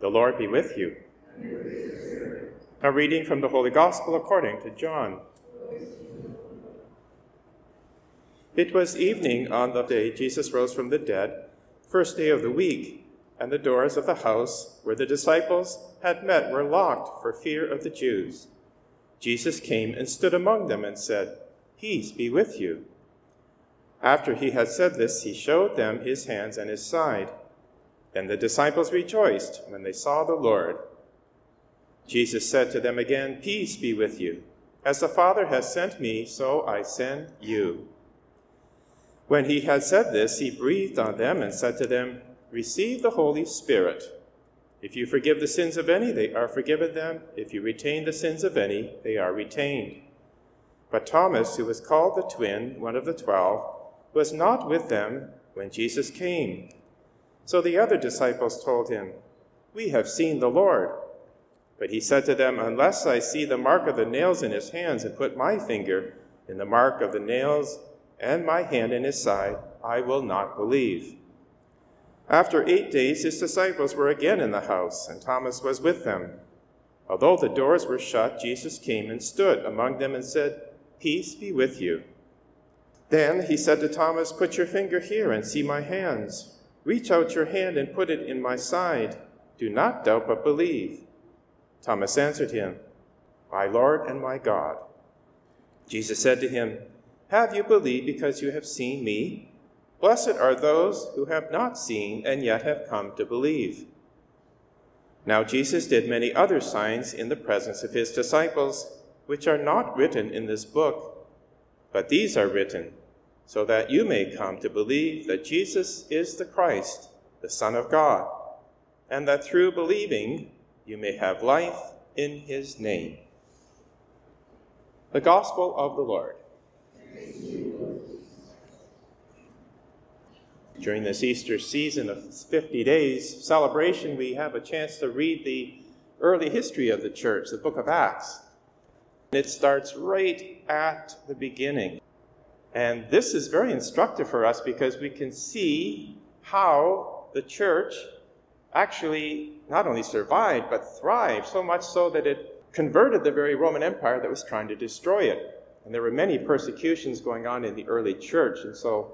The Lord be with you. A reading from the Holy Gospel according to John. It was evening on the day Jesus rose from the dead, first day of the week, and the doors of the house where the disciples had met were locked for fear of the Jews. Jesus came and stood among them and said, Peace be with you. After he had said this, he showed them his hands and his side. Then the disciples rejoiced when they saw the Lord. Jesus said to them again, Peace be with you. As the Father has sent me, so I send you. When he had said this, he breathed on them and said to them, Receive the Holy Spirit. If you forgive the sins of any, they are forgiven them. If you retain the sins of any, they are retained. But Thomas, who was called the twin, one of the twelve, was not with them when Jesus came. So the other disciples told him, We have seen the Lord. But he said to them, Unless I see the mark of the nails in his hands and put my finger in the mark of the nails and my hand in his side, I will not believe. After eight days, his disciples were again in the house, and Thomas was with them. Although the doors were shut, Jesus came and stood among them and said, Peace be with you. Then he said to Thomas, Put your finger here and see my hands Reach out your hand and put it in my side. Do not doubt, but believe. Thomas answered him, My Lord and my God. Jesus said to him, Have you believed because you have seen me? Blessed are those who have not seen and yet have come to believe. Now Jesus did many other signs in the presence of his disciples, which are not written in this book, but these are written so that you may come to believe that Jesus is the Christ, the Son of God, and that through believing you may have life in his name. The Gospel of the Lord. During this Easter season of 50 days celebration, we have a chance to read the early history of the church, the book of Acts. It starts right at the beginning and this is very instructive for us because we can see how the church actually not only survived, but thrived, so much so that it converted the very Roman Empire that was trying to destroy it. And there were many persecutions going on in the early church. And so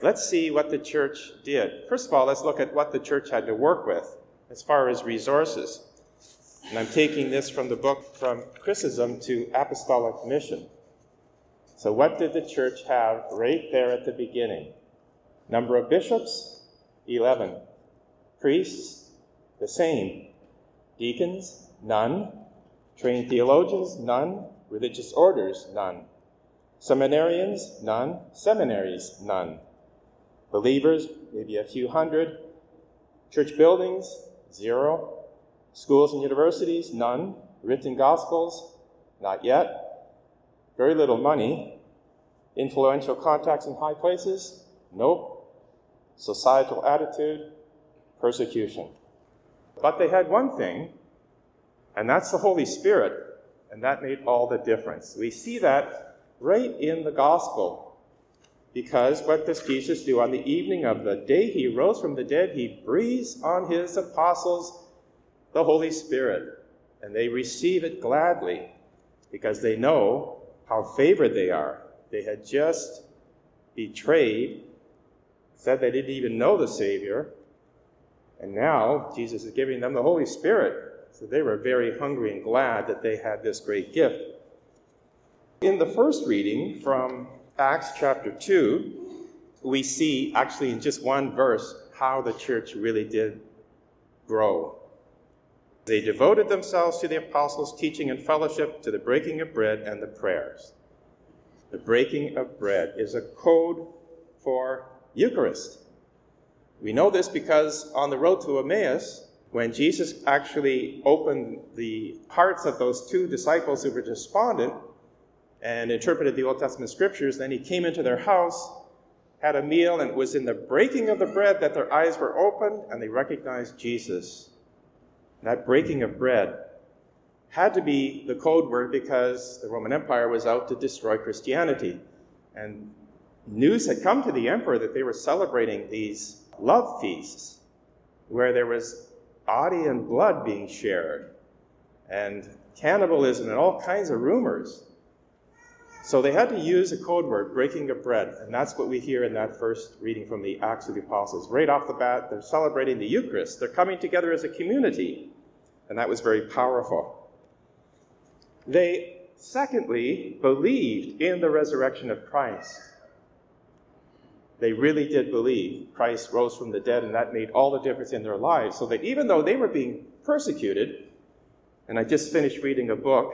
let's see what the church did. First of all, let's look at what the church had to work with as far as resources. And I'm taking this from the book From Christendom to Apostolic Mission. So, what did the church have right there at the beginning? Number of bishops? 11. Priests? The same. Deacons? None. Trained theologians? None. Religious orders? None. Seminarians? None. Seminaries? None. Believers? Maybe a few hundred. Church buildings? Zero. Schools and universities? None. Written gospels? Not yet. Very little money. Influential contacts in high places? Nope. Societal attitude? Persecution. But they had one thing, and that's the Holy Spirit, and that made all the difference. We see that right in the gospel. Because what does Jesus do? On the evening of the day he rose from the dead, he breathes on his apostles the Holy Spirit, and they receive it gladly because they know how favored they are. They had just betrayed, said they didn't even know the Savior, and now Jesus is giving them the Holy Spirit. So they were very hungry and glad that they had this great gift. In the first reading from Acts chapter 2, we see actually in just one verse how the church really did grow. They devoted themselves to the apostles' teaching and fellowship, to the breaking of bread and the prayers. The breaking of bread is a code for Eucharist. We know this because on the road to Emmaus, when Jesus actually opened the hearts of those two disciples who were despondent and interpreted the Old Testament scriptures, then he came into their house, had a meal, and it was in the breaking of the bread that their eyes were opened and they recognized Jesus that breaking of bread, had to be the code word because the Roman Empire was out to destroy Christianity. And news had come to the emperor that they were celebrating these love feasts where there was body and blood being shared, and cannibalism, and all kinds of rumors. So they had to use a code word, breaking of bread, and that's what we hear in that first reading from the Acts of the Apostles. Right off the bat, they're celebrating the Eucharist. They're coming together as a community, and that was very powerful. They, secondly, believed in the resurrection of Christ. They really did believe Christ rose from the dead, and that made all the difference in their lives. So that even though they were being persecuted, and I just finished reading a book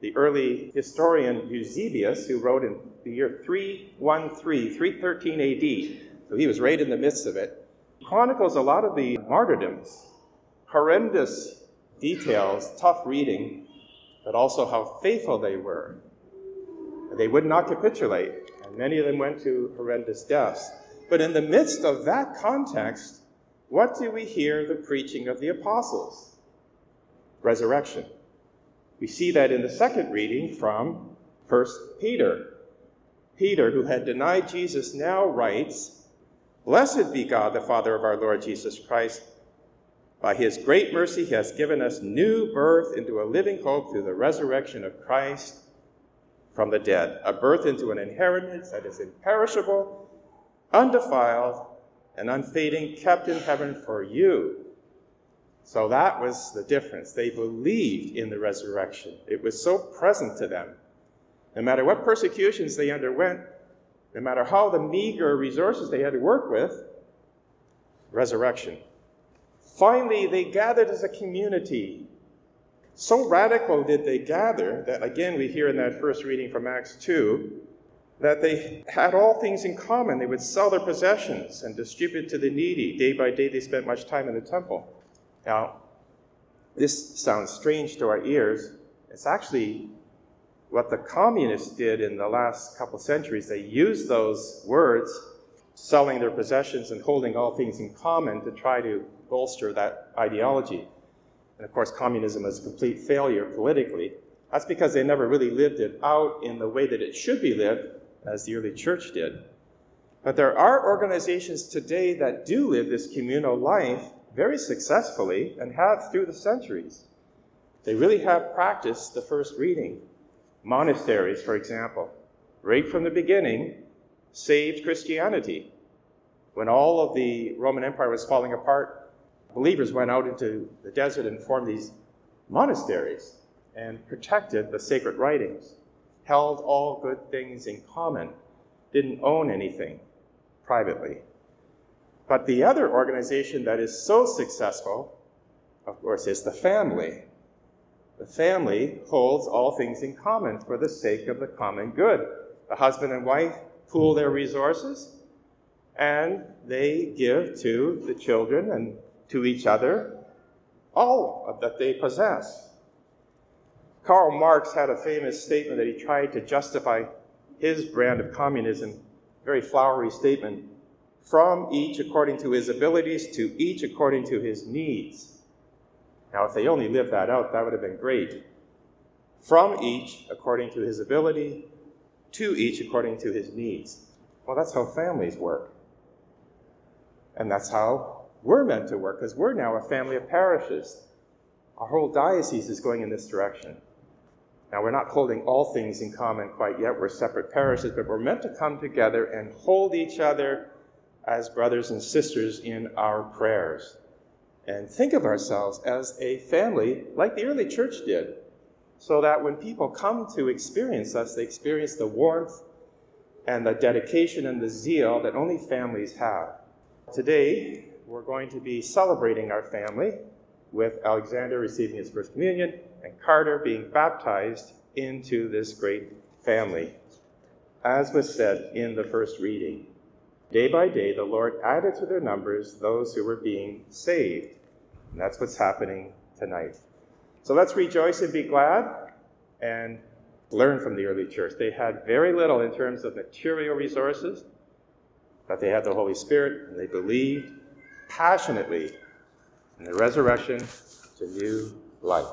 the early historian Eusebius, who wrote in the year 313, 313 AD, so he was right in the midst of it, chronicles a lot of the martyrdoms, horrendous details, tough reading, but also how faithful they were. They would not capitulate, and many of them went to horrendous deaths. But in the midst of that context, what do we hear the preaching of the apostles? Resurrection. We see that in the second reading from 1 Peter. Peter, who had denied Jesus, now writes, Blessed be God, the Father of our Lord Jesus Christ. By his great mercy, he has given us new birth into a living hope through the resurrection of Christ from the dead, a birth into an inheritance that is imperishable, undefiled, and unfading, kept in heaven for you so that was the difference. They believed in the resurrection, it was so present to them. No matter what persecutions they underwent, no matter how the meager resources they had to work with, resurrection. Finally, they gathered as a community. So radical did they gather that, again, we hear in that first reading from Acts 2, that they had all things in common. They would sell their possessions and distribute to the needy. Day by day, they spent much time in the temple. Now, this sounds strange to our ears. It's actually what the communists did in the last couple centuries. They used those words, selling their possessions and holding all things in common, to try to bolster that ideology. And of course, communism is a complete failure politically. That's because they never really lived it out in the way that it should be lived, as the early church did. But there are organizations today that do live this communal life very successfully and have through the centuries. They really have practiced the first reading. Monasteries, for example, right from the beginning, saved Christianity. When all of the Roman Empire was falling apart, believers went out into the desert and formed these monasteries and protected the sacred writings, held all good things in common, didn't own anything privately. But the other organization that is so successful, of course, is the family. The family holds all things in common for the sake of the common good. The husband and wife pool their resources and they give to the children and to each other all that they possess. Karl Marx had a famous statement that he tried to justify his brand of communism, very flowery statement from each according to his abilities, to each according to his needs. Now, if they only lived that out, that would have been great. From each according to his ability, to each according to his needs. Well, that's how families work. And that's how we're meant to work, because we're now a family of parishes. Our whole diocese is going in this direction. Now, we're not holding all things in common quite yet. We're separate parishes, but we're meant to come together and hold each other as brothers and sisters in our prayers and think of ourselves as a family like the early church did, so that when people come to experience us, they experience the warmth and the dedication and the zeal that only families have. Today, we're going to be celebrating our family with Alexander receiving his first communion and Carter being baptized into this great family, as was said in the first reading. Day by day, the Lord added to their numbers those who were being saved. And that's what's happening tonight. So let's rejoice and be glad and learn from the early church. They had very little in terms of material resources, but they had the Holy Spirit and they believed passionately in the resurrection to new life.